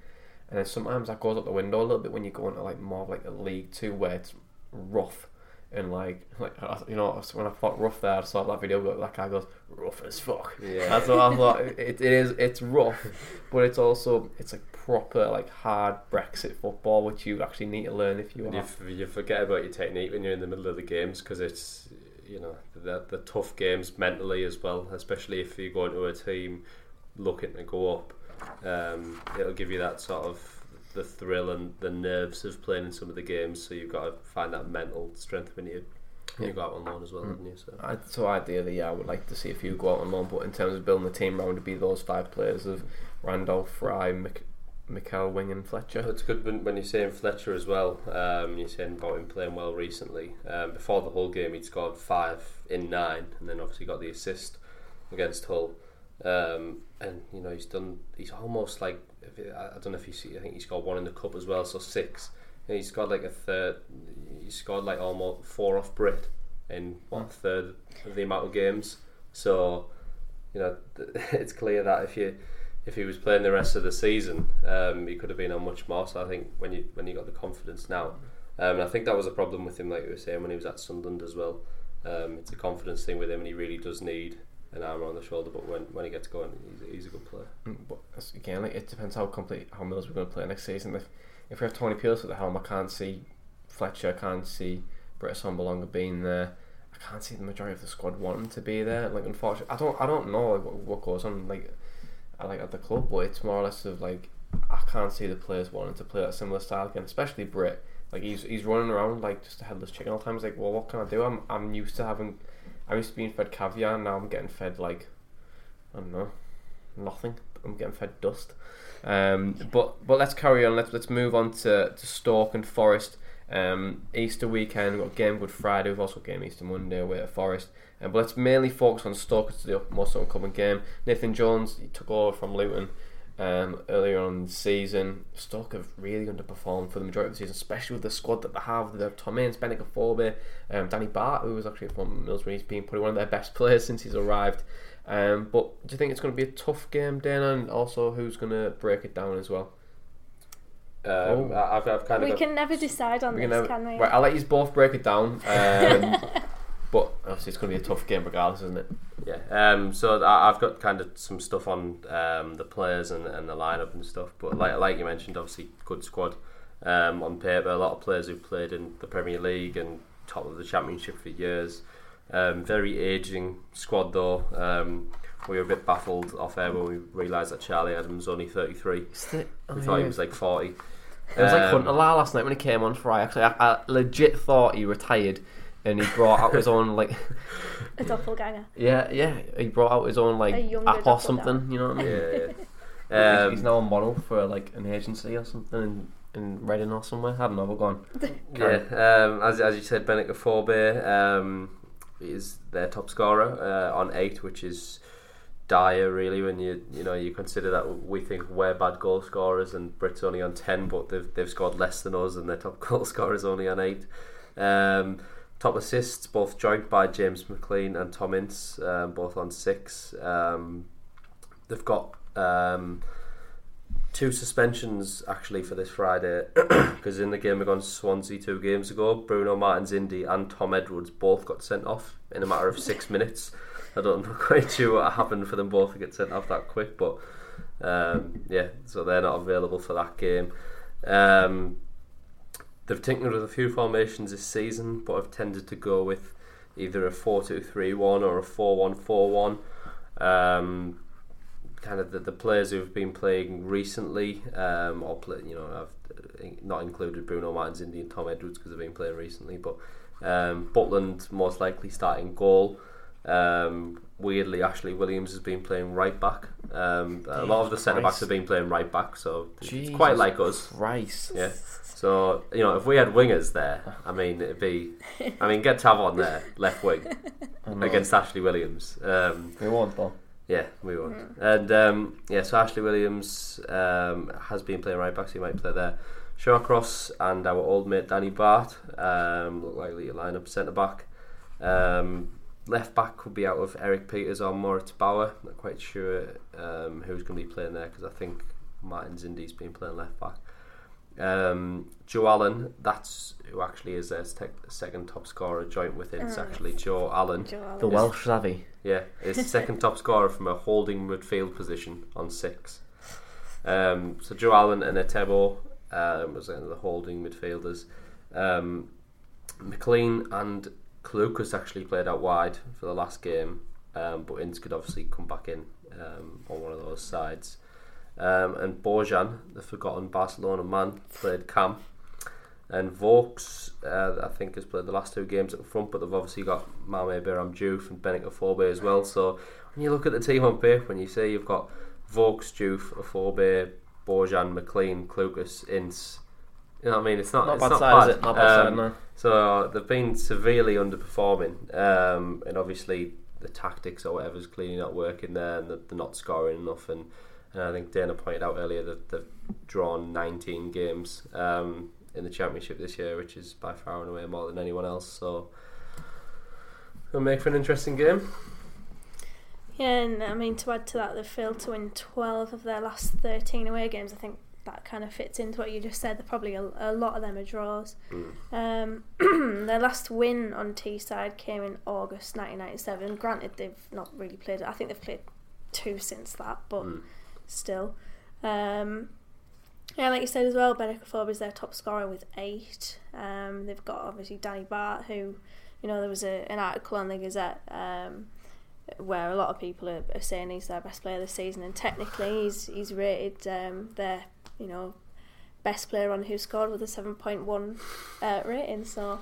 and then sometimes that goes out the window a little bit when you go into like more of like a League Two where it's rough and like like you know when I thought rough there, I saw that video but that guy goes rough as fuck. Yeah, that's what I thought. It, it is it's rough, but it's also it's like proper like hard Brexit football, which you actually need to learn if you. You, you forget about your technique when you're in the middle of the games because it's you know the the tough games mentally as well, especially if you go into a team looking to go up. Um, it'll give you that sort of the thrill and the nerves of playing in some of the games. So you've got to find that mental strength when you when you go out on loan as well, mm. haven't you? So. I, so ideally, yeah, I would like to see a few go out on loan, but in terms of building the team around, to be those five players of Randolph, Fry, Mc, Mikel, Wing, and Fletcher. It's good when, when you're saying Fletcher as well. Um, you're saying about him playing well recently. Um, before the Hull game, he'd scored five in nine, and then obviously got the assist against Hull. Um, and you know he's done. He's almost like I don't know if you see. I think he scored one in the cup as well, so six. And he's got like a third. He scored like almost four off Britt in one third of the amount of games. So you know it's clear that if you if he was playing the rest of the season, um, he could have been on much more. So I think when you when you got the confidence now, um, I think that was a problem with him, like you were saying when he was at Sunderland as well. Um, it's a confidence thing with him, and he really does need an arm on the shoulder. But when, when he gets going, he's, he's a good player. Mm, but again, like, it depends how complete how Mills we're going to play next season. If if we have Tony Pulis at the helm, I can't see Fletcher, I can't see Britt Assombalonga being there. I can't see the majority of the squad wanting to be there. Like unfortunately, I don't I don't know like, what, what goes on like I like at the club, but it's more or less of like I can't see the players wanting to play that similar style again, especially Britt. Like he's he's running around like just a headless chicken all the time. He's like, well, what can I do? I'm I'm used to having I used to being fed caviar, now I'm getting fed like I don't know, nothing. I'm getting fed dust. Um, but but let's carry on. Let's let's move on to, to Stoke and Forest. Um, Easter weekend, we've got game Good Friday. We've also got game Easter Monday away at Forest. Um, but let's mainly focus on Stoke. It's the most upcoming game. Nathan Jones he took over from Luton um, earlier on in the season. Stoke have really underperformed for the majority of the season, especially with the squad that they have. They have Tom Ince, Benik Afobe, um, Danny Batth, who was actually from Middlesbrough. He's been probably one of their best players since he's arrived. Um, but do you think it's going to be a tough game, Dana? And also, who's going to break it down as well? Um, oh. I've, I've kind we of can never decide on we this, never, can we? Right, I'll let you both break it down. Um, but obviously, it's going to be a tough game regardless, isn't it? Yeah. Um, so I've got kind of some stuff on um, the players and, and the lineup and stuff. But like like you mentioned, obviously good squad um, on paper. A lot of players who've played in the Premier League and top of the Championship for years. Um, very aging squad though. Um, we were a bit baffled off air when we realised that Charlie Adams was only 33. The, oh, we thought yeah. he was like 40. It was like Um, Huntelaar last night when he came on for Ajax. I, I legit thought he retired, and he brought out his own like, A doppelganger. yeah, yeah, he brought out his own like app or something. You know what I mean? Yeah, yeah. He's- Um, he's now a model for like an agency or something in, in Reading or somewhere. I don't know. We're going. Yeah, um, as, as you said, Benik Afobe um, is their top scorer uh, on eight, which is dire really when you you know you consider that we think we're bad goal scorers and Britt's only on ten, but they've they've scored less than us and their top goal scorer is only on eight. Um, top assists both joined by James McClean and Tom Ince, um, both on six. Um, they've got. Um, two suspensions actually for this Friday because in the game against Swansea two games ago, Bruno Martins Indi and Tom Edwards both got sent off in a matter of six minutes. I don't know quite sure what happened for them both to get sent off that quick, but um, yeah, so they're not available for that game. Um, they've tinkered with a few formations this season, but have tended to go with either a 4 2 3 1 or a 4 1 4 1. Um, kind of the, the players who've been playing recently, um, or play, you know, I've not included Bruno Martins, Indi, and Tom Edwards because they've been playing recently, but um, Butland most likely starting goal. Um, weirdly, Ashley Williams has been playing right back. Um, a lot of the centre backs have been playing right back, so it's quite like us. Christ. Yeah. So you know, if we had wingers there, I mean, it'd be, I mean, get Tavon there, left wing, against Ashley Williams. Um, We won't though. yeah, we won't. And um, yeah, so Ashley Williams um, has been playing right back, so he might play there. Shawcross and our old mate Danny Batth um, look likely to line up centre back. Um, left back could be out of Erik Pieters or Moritz Bauer. Not quite sure um, who's going to be playing there because I think Martins Indi's been playing left back. Um, Joe Allen, that's who actually is their tec- second top scorer, joint with it. It's actually Joe Allen. Joe Allen. The Welsh savvy. Yeah, his second top scorer from a holding midfield position on six. Um, so Joe Allen and Etebo um, was in the holding midfielders. Um, McClean and Clucas actually played out wide for the last game, um, but Ince could obviously come back in um, on one of those sides. Um, and Bojan, the forgotten Barcelona man, played Cam. And Vokes, uh, I think, has played the last two games at the front, but they've obviously got Mame Biram Diouf and Benik Afobe as well. So when you look at the team on paper, when you say you've got Vokes, Diouf, Afobe, Bojan, McClean, Clucas, Ince, you know what I mean? It's not, Not it's bad not side, bad. it? Not bad side, Um, no. So they've been severely underperforming, um, and obviously the tactics or whatever's clearly not working there, and they're not scoring enough. And, and I think Dana pointed out earlier that they've drawn 19 games um, in the championship this year, which is by far and away more than anyone else. So it'll make for an interesting game. Yeah, and I mean to add to that, they've failed to win twelve of their last thirteen away games. I think that kind of fits into what you just said. They're probably a, a lot of them are draws. Um, their last win on Teesside came in August 1997. Granted, they've not really played. I think they've played two since that, but still. Um, yeah, like you said as well, Benik Afobe is their top scorer with eight. Um, they've got obviously Danny Batth, who, you know, there was a, an article on the Gazette um, where a lot of people are, are saying he's their best player this season, and technically he's he's rated um, their, you know, best player on WhoScored with a seven point one uh, rating. So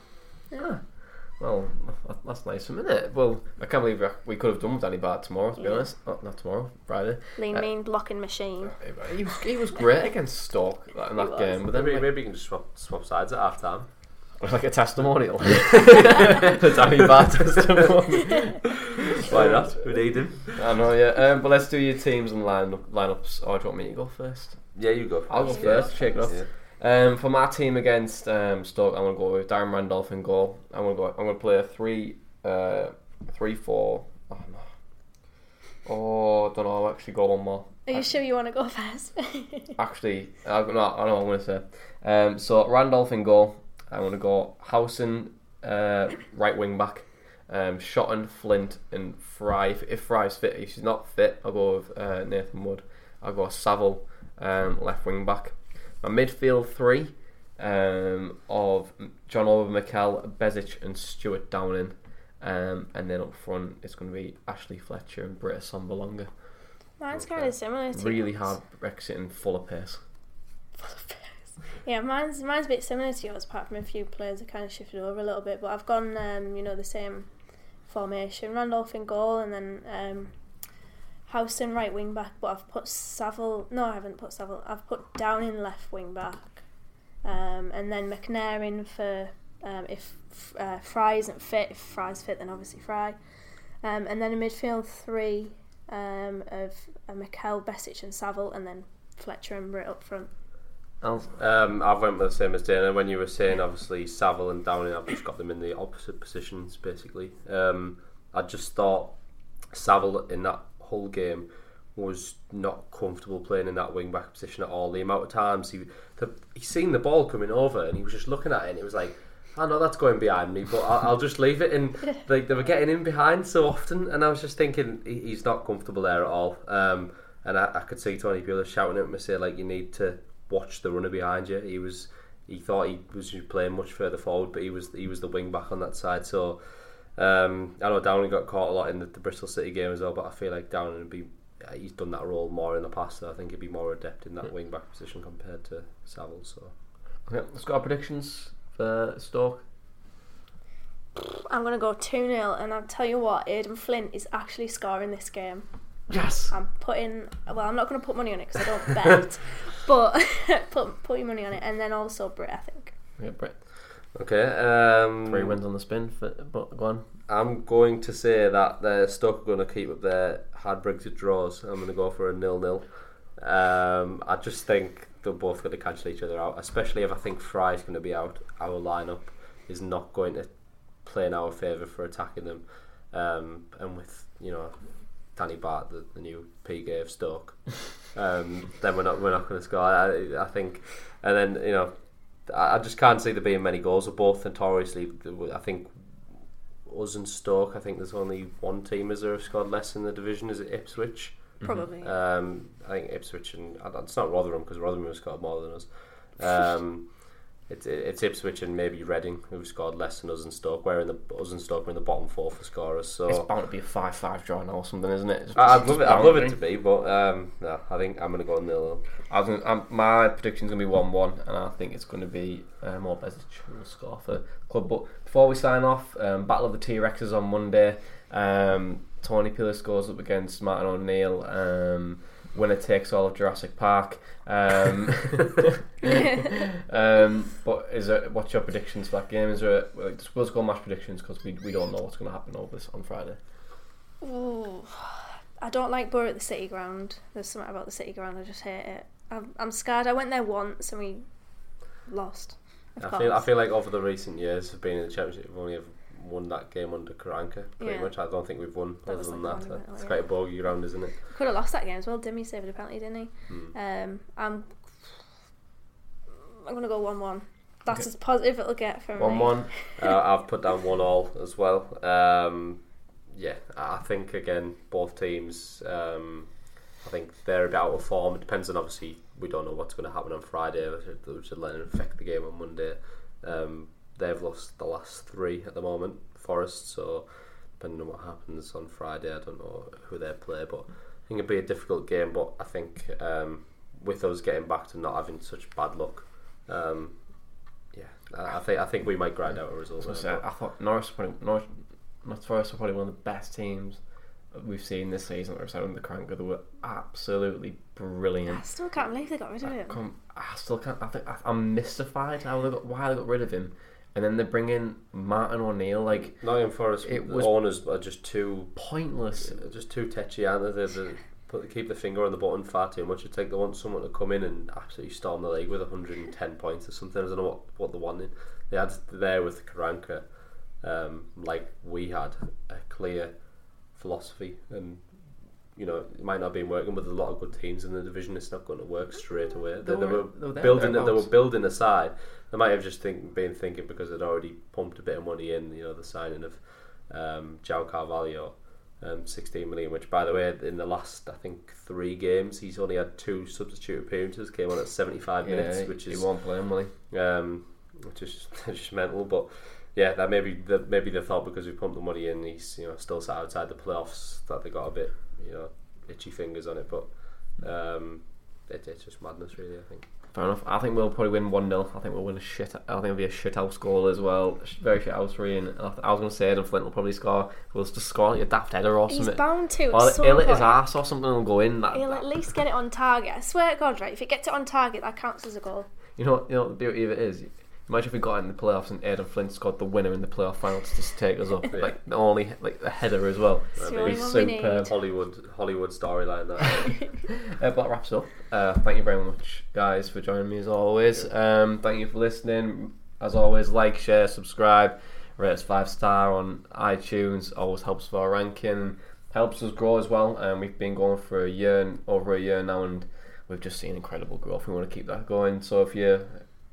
Well, that- that's nice of him, isn't it? Well, I can't believe we could have done with Danny Batth tomorrow, to be Yeah. honest. Not, not tomorrow, Friday. lean, Uh, mean, blocking machine. He was, he was great against Stoke in that was. game, but then Maybe, like, maybe you can just swap, swap sides at half time. like a testimonial. the Danny Batth testimonial. Why not? We need him. I know, yeah. Um, but let's do your teams and line lineups. Or do you want me to go first? Yeah, you go. I'll go Yeah. first. Shake it off. Yeah. Um, for my team against um, Stoke, I'm gonna go with Darren Randolph in goal. I'm gonna go. I'm gonna play a three, uh, three four. Oh no. Oh, I don't know. I'll actually go one more. Are you sure you want to go first? Actually, I no, I know what I'm gonna say. Um, so Randolph in goal. I'm gonna go Howson, uh, right wing back. Um, Shotton, Flint, and Fry. If, if Fry's fit, if she's not fit, I'll go with uh, Nathan Wood. I'll go Saville, um, left wing back. My midfield three um, of John Obi Mikel, Bezic, and Stuart Downing. Um, and then up front, it's going to be Ashley Fletcher and Britt Assombalonga. Mine's kind of similar. To Really yours. hard Brexit and full of pace. Yeah, mine's mine's a bit similar to yours, apart from a few players have kind of shifted over a little bit. But I've gone, um, you know, the same formation: Randolph in goal, and then um, Howson right wing back. But I've put Saville. No, I haven't put Saville. I've put Downing left wing back, um, and then McNair in for um, if uh, Fry isn't fit. If Fry's fit, then obviously Fry, um, and then a midfield three um, of uh, Mikel, Besic, and Saville, and then Fletcher and Britt up front. Um, I've went with the same as Dana. When you were saying obviously Saville and Downing, I've just got them in the opposite positions basically. Um, I just thought Saville in that whole game was not comfortable playing in that wing back position at all. The amount of times he the, he seen the ball coming over and he was just looking at it and it was like, I know that's going behind me, but I'll, I'll just leave it. And like they were getting in behind so often, and I was just thinking he, he's not comfortable there at all. Um, and I, I could see Tony Pulis shouting at him and say like, you need to watch the runner behind you. He was he thought he was playing much further forward, but he was he was the wing back on that side. So um, I know Downing got caught a lot in the, the, Bristol City game as well, but I feel like Downing would be he's done that role more in the past. So I think he'd be more adept in that yeah. wing back position compared to Saville. So okay, let's go our predictions for Stoke. I'm gonna go two 0 and I'll tell you what, Aden Flint is actually scoring this game. Yes. I'm putting. Well, I'm not going to put money on it because I don't bet, but put put your money on it, and then also Britt. I think. Yeah, Britt. Okay. Um, Three wins on the spin. For, but go on. I'm going to say that the Stoke are going to keep up their hard Brexit draws. I'm going to go for a nil-nil. Um, I just think they're both going to cancel each other out, especially if I think Fry's going to be out. Our lineup is not going to play in our favour for attacking them, um, and with you know Danny Batth, the, the new PK of Stoke, um, then we're not we're not going to score. I, I think, and then you know, I, I just can't see there being many goals. We're both notoriously, I think, us and Stoke. I think there's only one team as there have scored less in the division. Is it Ipswich? Probably. Um, I think Ipswich and it's not Rotherham because Rotherham have scored more than us. Um, it's, it's Ipswich and maybe Reading who've scored less than us and Stoke. Where in the us and Stoke are in the bottom four for scorers. So it's bound to be a five-five draw now or something, isn't it? Just, I'd love it. I'd love it to be, but um, no, I think I'm going to go nil. I was gonna, my prediction's going to be one-one, and I think it's going to be uh, more Besic who will score for the club. But before we sign off, um, Battle of the T Rexes on Monday. Um, Tony Pulis scores up against Martin O'Neill. Um, winner takes all of Jurassic Park. Um, um, but is there, what's your predictions for that game? Is there a, like, let's go match predictions because we, we don't know what's going to happen over this on Friday. Ooh, I don't like Boro at the City Ground. There's something about the City Ground I just hate it. I'm, I'm scared. I went there once and we lost. I feel I feel like over the recent years of being in the championship, we've only ever won that game under Karanka. Pretty yeah. much, I don't think we've won that other than like that. It's yeah. quite a bogey ground, isn't it? Could have lost that game as well. Dimi saved a penalty, didn't he? Hmm. Um, I'm I'm gonna go one-one. That's okay. as positive it'll get from one-one. uh, I've put down one all as well. Um, yeah, I think again both teams. Um, I think they're about a bit out of form. It depends on obviously we don't know what's going to happen on Friday, which should let it affect the game on Monday. Um, they've lost the last three at the moment, Forest. So depending on what happens on Friday, I don't know who they play, but I think it'd be a difficult game. But I think um, with us getting back to not having such bad luck, um, yeah, I, I, think I think we might grind out a result. I, I thought Norris, probably, Norris, Forest are probably one of the best teams we've seen this season. Or on the Karanka, they were absolutely brilliant. I still can't believe they got rid of him. I, I still can't. I think I, am mystified how they got why they got rid of him and then they bring in Martin O'Neill. Like Nottingham Forest, it was owners are just too pointless, just too tetchy, aren't they? They, put, keep the finger on the button far too much. It's like they want someone to come in and absolutely storm the league with 110 points or something. I don't know what what they're wanting. They had there with Karanka, um, like we had a clear philosophy and you know, it might not have been working, with a lot of good teams in the division. It's not going to work straight away. They, they, they were, were building. They were building a side. They might have just think, been thinking because they'd already pumped a bit of money in. You know, the signing of um, João Carvalho, um, 16 million. Which, by the way, in the last I think three games, he's only had two substitute appearances. Came on at 75 yeah, minutes, which is he won't play him, um, which is just mental. But yeah, that maybe the maybe they thought because we pumped the money in, he's you know still sat outside the playoffs that they got a bit you know itchy fingers on it. But um, it, it's just madness, really. I think. Fair enough. I think we'll probably win 1 0. I think we'll win a shit. I think it'll be a shit house goal as well. Very shit house three. And I was going to say Aden Flint will probably score. We'll just score like a daft header or He's something. bound to. Or at some he'll hit his ass or something and will go in. That, He'll at least get it on target. I swear to God, right? If it gets it on target, that counts as a goal. You know, you know what the beauty of it is. Imagine if we got in the playoffs and Aden Flint scored the winner in the playoff final to just take us up, like the only like the header as well. It's the It'd be one we need. superb. Hollywood Hollywood storyline. That Uh, but that wraps up. Uh, thank you very much, guys, for joining me as always. Um, thank you for listening. As always, like, share, subscribe, rate us five star on iTunes. Always helps with our ranking, helps us grow as well. And we've been going for a year, and over a year now, and we've just seen incredible growth. We want to keep that going. So if you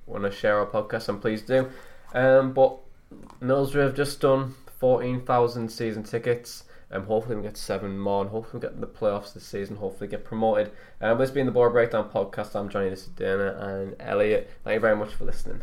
want to share our podcast, then please do. Um, but Middlesbrough have just done 14,000 season tickets. Um, hopefully we get seven more and hopefully we get in the playoffs this season, hopefully get promoted. Um, this has been the Boro Breakdown podcast. I'm Jonny, this is Dana and Elliott. Thank you very much for listening.